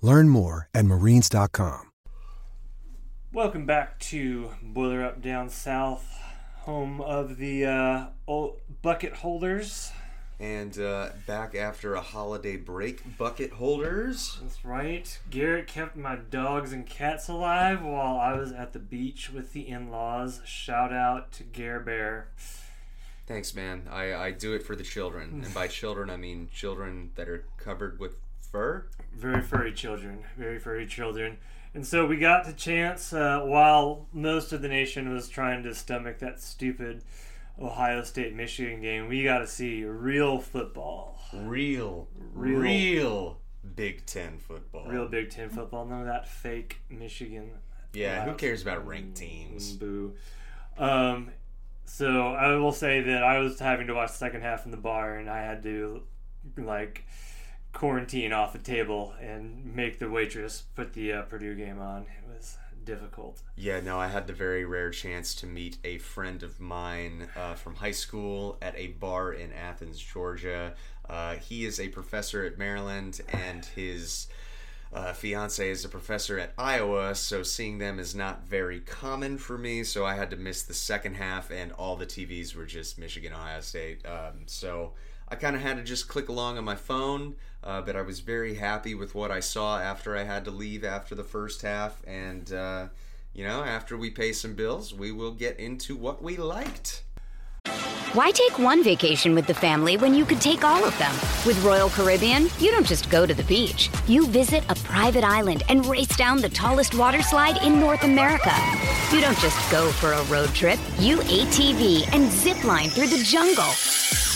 Learn more at marines.com. Welcome back to Boiler Up Down South, home of the uh, old bucket holders. And uh, back after a holiday break, bucket holders. That's right. Garrett kept my dogs and cats alive while I was at the beach with the in laws. Shout out to Gare Bear. Thanks, man. I, I do it for the children. And by children, I mean children that are covered with fur. Very furry children. Very furry children. And so we got the chance uh, while most of the nation was trying to stomach that stupid Ohio State Michigan game. We got to see real football. Real, Real. real, Big Ten football. Real Big Ten football. None of that fake Michigan. Yeah, who cares about ranked teams? Boo. Um, so I will say that I was having to watch the second half in the bar, and I had to like quarantine off the table and make the waitress put the uh, Purdue game on. It was difficult. Yeah, no, I had the very rare chance to meet a friend of mine uh, from high school at a bar in Athens, Georgia. Uh, he is a professor at Maryland, and his uh, fiance is a professor at Iowa, so seeing them is not very common for me. So I had to miss the second half, and all the TVs were just Michigan, Ohio State. Um, so I kind of had to just click along on my phone, uh, but I was very happy with what I saw after I had to leave after the first half. And, uh, you know, after we pay some bills, we will get into what we liked. Why take one vacation with the family when you could take all of them? With Royal Caribbean, you don't just go to the beach. You visit a private island and race down the tallest water slide in North America. You don't just go for a road trip. You ATV and zip line through the jungle.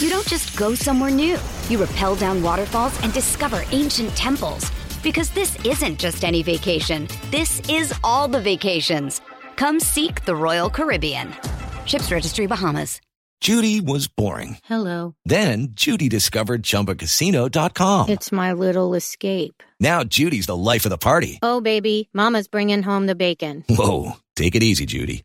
You don't just go somewhere new. You rappel down waterfalls and discover ancient temples. Because this isn't just any vacation, this is all the vacations. Come seek the Royal Caribbean. Ships Registry Bahamas. Judy was boring. Hello. Then Judy discovered ChumbaCasino.com. It's my little escape. Now Judy's the life of the party. Oh, baby, Mama's bringing home the bacon. Whoa, take it easy, Judy.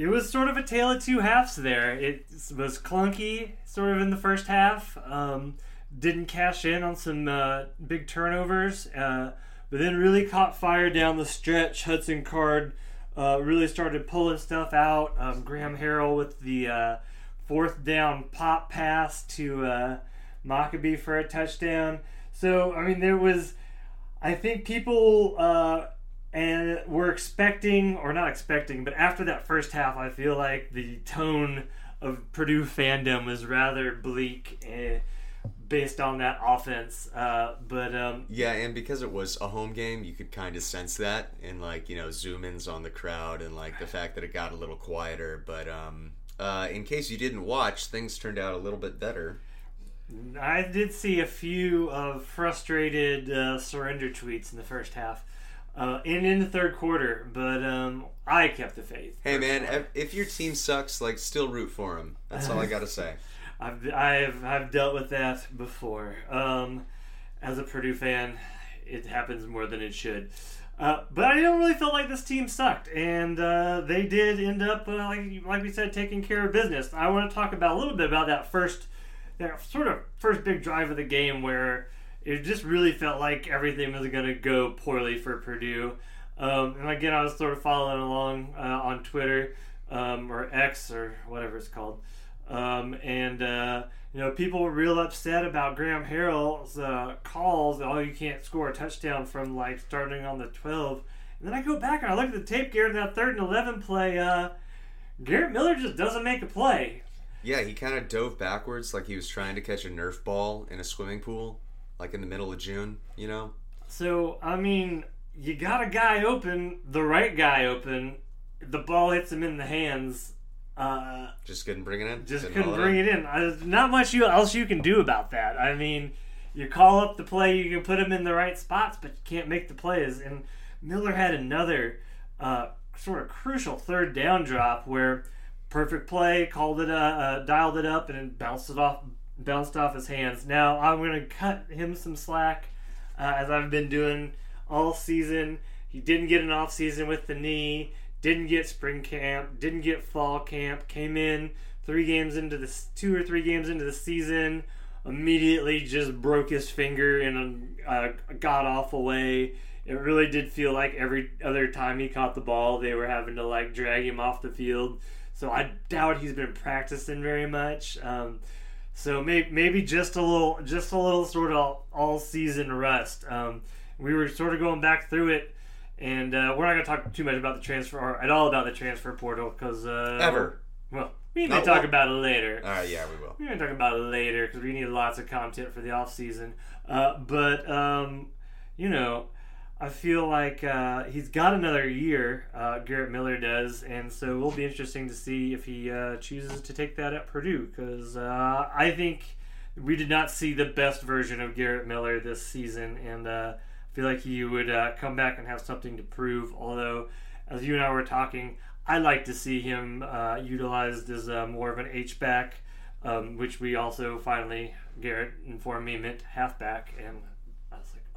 it was sort of a tale of two halves there. It was clunky, sort of in the first half. Um, didn't cash in on some uh, big turnovers, uh, but then really caught fire down the stretch. Hudson Card uh, really started pulling stuff out. Um, Graham Harrell with the uh, fourth down pop pass to uh, Maccabee for a touchdown. So I mean, there was. I think people uh, and we're expecting, or not expecting, but after that first half, I feel like the tone of Purdue fandom was rather bleak eh, based on that offense. Uh, but um, Yeah, and because it was a home game, you could kind of sense that in like you know zoom ins on the crowd and like the fact that it got a little quieter. But um, uh, in case you didn't watch, things turned out a little bit better. I did see a few of frustrated uh, surrender tweets in the first half. Uh, and in the third quarter, but um, I kept the faith. Hey man, if, if your team sucks, like still root for them. That's all I gotta say. I've I've I've dealt with that before. Um, as a Purdue fan, it happens more than it should. Uh, but I don't really feel like this team sucked, and uh, they did end up, uh, like like we said, taking care of business. I want to talk about a little bit about that first, that sort of first big drive of the game where it just really felt like everything was going to go poorly for Purdue. Um, and again, I was sort of following along uh, on Twitter um, or X or whatever it's called. Um, and uh, you know, people were real upset about Graham Harrell's uh, calls. Oh, you can't score a touchdown from like starting on the twelve. And then I go back and I look at the tape. Garrett, that third and eleven play, uh, Garrett Miller just doesn't make a play. Yeah, he kind of dove backwards like he was trying to catch a Nerf ball in a swimming pool, like in the middle of June. You know. So I mean, you got a guy open, the right guy open. The ball hits him in the hands. Uh, Just couldn't bring it in. just Didn't couldn't bring in. it in. Uh, not much you, else you can do about that. I mean, you call up the play, you can put him in the right spots, but you can't make the plays. And Miller had another uh, sort of crucial third down drop where perfect play, called it, uh, uh, dialed it up, and then bounced it off, bounced off his hands. Now I'm going to cut him some slack, uh, as I've been doing all season. He didn't get an off season with the knee. Didn't get spring camp. Didn't get fall camp. Came in three games into the two or three games into the season. Immediately just broke his finger in a, a god awful way. It really did feel like every other time he caught the ball, they were having to like drag him off the field. So I doubt he's been practicing very much. Um, so maybe, maybe just a little, just a little sort of all season rust. Um, we were sort of going back through it, and uh, we're not going to talk too much about the transfer or at all about the transfer portal because uh, Ever. Well, we may No, talk well- about it later. All right, yeah, we will. We're going to talk about it later because we need lots of content for the off season. Uh, but um, you know, I feel like uh, he's got another year. Uh, Garrett Miller does, and so it'll be interesting to see if he uh, chooses to take that at Purdue. Because uh, I think we did not see the best version of Garrett Miller this season, and uh, I feel like he would uh, come back and have something to prove. Although, as you and I were talking, I like to see him utilized as more of an H back, um, which we also finally Garrett informed me meant halfback, and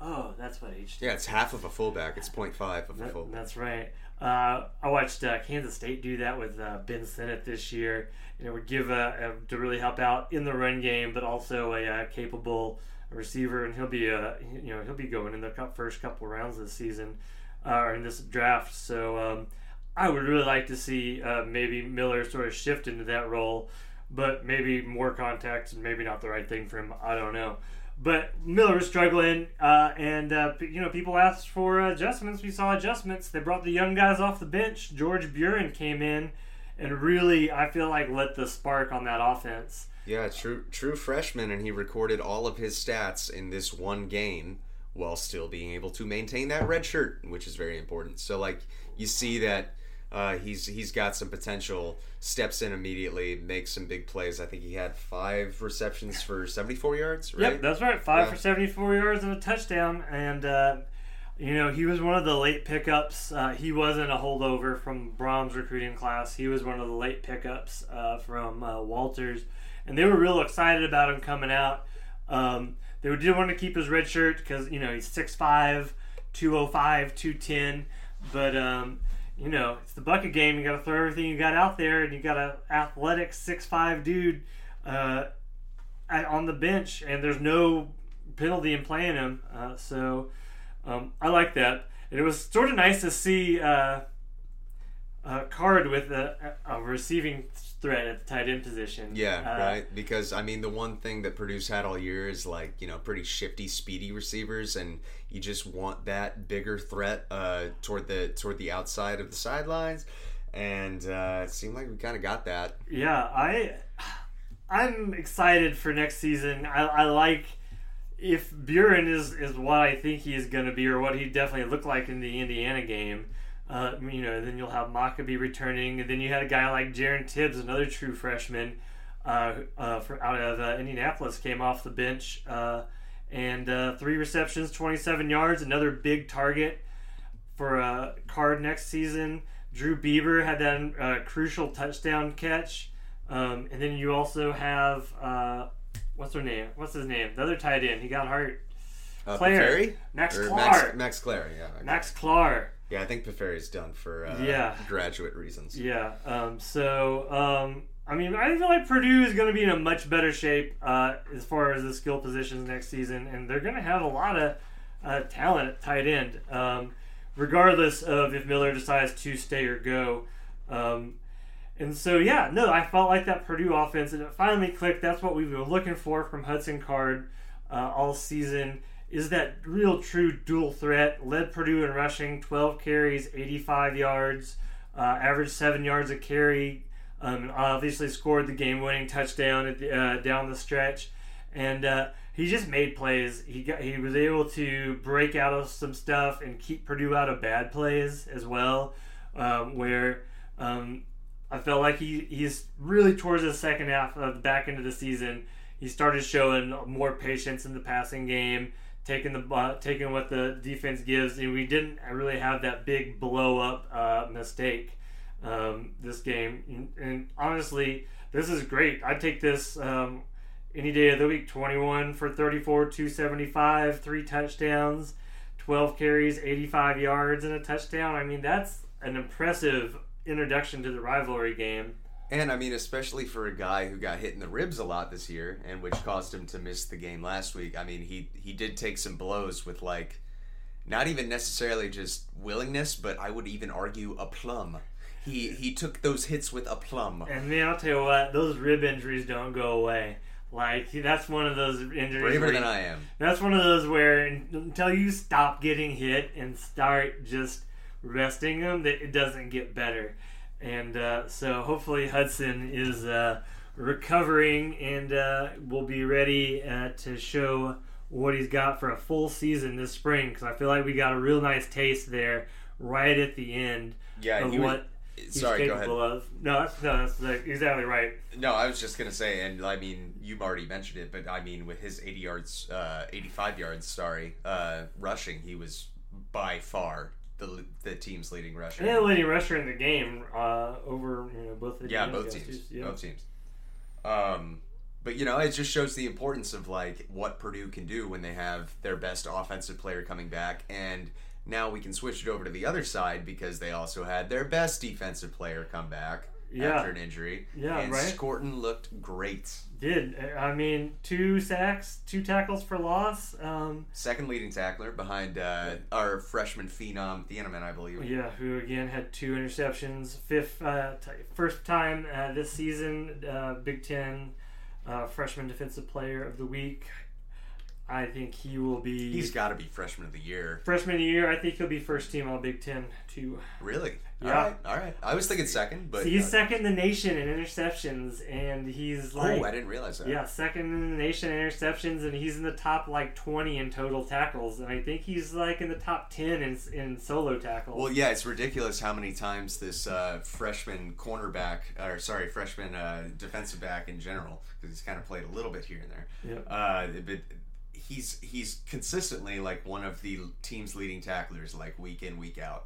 oh, that's what H. Yeah, it's half of a fullback. It's 0.5 of a That- fullback. that's right. Uh, I watched uh, Kansas State do that with uh, Ben Sinnott this year, and it would give a, a to really help out in the run game, but also a, uh capable receiver, and he'll be a you know he'll be going in the first couple rounds this season uh, or in this draft. So um, I would really like to see uh, maybe Miller sort of shift into that role, but maybe more contacts and maybe not the right thing for him. I don't know. But Miller was struggling, uh, and uh, you know people asked for adjustments. We saw adjustments. They brought the young guys off the bench. George Burhenn came in, and really, I feel like lit the spark on that offense. Yeah, true true freshman, and he recorded all of his stats in this one game while still being able to maintain that red shirt, which is very important. So like you see that uh, he's he's got some potential. Steps in immediately, makes some big plays. I think he had five receptions for 74 yards. Right? Yep, that's right. Five Yeah. for 74 yards and a touchdown. And, uh, you know, he was one of the late pickups. Uh, he wasn't a holdover from Brohm's recruiting class. He was one of the late pickups uh, from uh, Walters. And they were real excited about him coming out. Um, they did want to keep his red shirt because, you know, he's 6'5, 205, 210. But, um, you know, it's the bucket game. You got to throw everything you got out there, and you got an athletic six five dude uh, at- on the bench, and there's no penalty in playing him. Uh, so um, I like that. And it was sort of nice to see uh, a card with a, a receiving threat at the tight end position. Yeah, Uh, right. Because I mean, the one thing that Purdue's had all year is like you know pretty shifty, speedy receivers, and you just want that bigger threat uh, toward the toward the outside of the sidelines. And uh, it seemed like we kind of got that. Yeah, I I'm excited for next season. I, I like if Burhenn is is what I think he is going to be, or what he definitely looked like in the Indiana game. Uh, you know, then you'll have Maccabee returning, and then you had a guy like Jaron Tibbs, another true freshman uh, uh, for, out of uh, Indianapolis, came off the bench uh, and uh, three receptions, 27 yards, another big target for a card next season. Drew Biber had that uh, crucial touchdown catch, um, and then you also have uh, what's her name? What's his name? The other tight end. He got hurt. Uh, Klare. Max Clark. Max, Max Klare, yeah. Max Clark. Yeah, I think Piferi's done for uh, Yeah. graduate reasons. Yeah. Um, so, um, I mean, I feel like Purdue is going to be in a much better shape uh, as far as the skill positions next season, and they're going to have a lot of uh, talent at tight end, um, regardless of if Miller decides to stay or go. Um, and so, yeah, no, I felt like that Purdue offense, and it finally clicked. That's what we've been looking for from Hudson Card uh, all season. Is that real true dual threat? Led Purdue in rushing, 12 carries, 85 yards, uh, averaged seven yards a carry. Um, obviously scored the game-winning touchdown the, uh, down the stretch, and uh, he just made plays. He got he was able to break out of some stuff and keep Purdue out of bad plays as well, um, where um, I felt like he, he's really towards the second half of the back end of the season. He started showing more patience in the passing game, taking the uh, taking what the defense gives, and we didn't really have that big blow up uh, mistake um, this game. And, and honestly, this is great. I take this um, any day of the week. Twenty one for thirty four, two seventy five, three touchdowns, twelve carries, eighty five yards, and a touchdown. I mean, that's an impressive introduction to the rivalry game. And I mean, especially for a guy who got hit in the ribs a lot this year, and which caused him to miss the game last week. I mean, he he did take some blows with like, not even necessarily just willingness, but I would even argue a plum. He he took those hits with a plum. And man, I'll tell you what, those rib injuries don't go away. Like that's one of those injuries. Braver than I am. That's one of those where until you stop getting hit and start just resting them, that it doesn't get better. And uh, so hopefully Hudson is uh, recovering and uh, will be ready uh, to show what he's got for a full season this spring. Because I feel like we got a real nice taste there right at the end Yeah, of was- what he's sorry, go capable of. No, that's no, that's like, exactly right. No, I was just gonna say, and I mean, you've already mentioned it, but I mean, with his 80 yards, uh, 85 yards, sorry, uh, rushing, he was by far the the team's leading rusher. The leading rusher in the game uh, over you know both the yeah, both teams, us. Yeah. both teams. Um, but you know, it just shows the importance of like what Purdue can do when they have their best offensive player coming back, and now we can switch it over to the other side because they also had their best defensive player come back Yeah. after an injury. Yeah, and right. Scourton looked great. Did I mean two sacks, two tackles for loss? Um, Second leading tackler behind uh, our freshman phenom Thieneman, I believe. yeah, who again had two interceptions. Fifth, uh, t- first time uh, this season, uh, Big Ten uh, freshman defensive player of the week. I think he will be He's got to be freshman of the year. freshman of the year. I think he'll be first team All Big Ten too. Really? Yeah. All right. All right. I was thinking second, but he's uh, second in the nation in interceptions, and he's like oh, I didn't realize that. Yeah, second in the nation in interceptions, and he's in the top like twenty in total tackles, and I think he's like in the top ten in, in solo tackles. Well, yeah, it's ridiculous how many times this uh, freshman cornerback, or sorry, freshman uh, defensive back in general, because he's kind of played a little bit here and there. Yep. Uh, but he's he's consistently like one of the team's leading tacklers, like week in week out.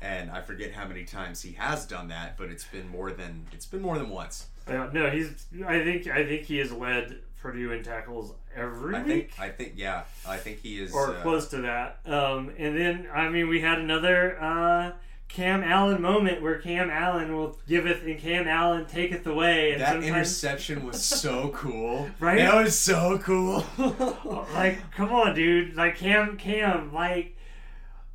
And I forget how many times he has done that, but it's been more than it's been more than once. Yeah, no, he's. I think I think he has led Purdue in tackles every I week. think I think yeah, I think he is or uh, close to that. Um, and then I mean, we had another uh, Cam Allen moment where Cam Allen will giveth and Cam Allen taketh away, and That sometimes interception was so cool. Right? That was so cool. like, come on, dude, like Cam Cam, like.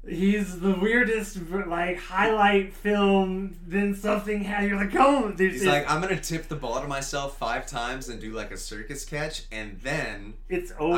He's the weirdest, like highlight film. Then something ha- you're like, come on, dude. He's like, I'm gonna tip the ball to myself five times and do like a circus catch, and then it's always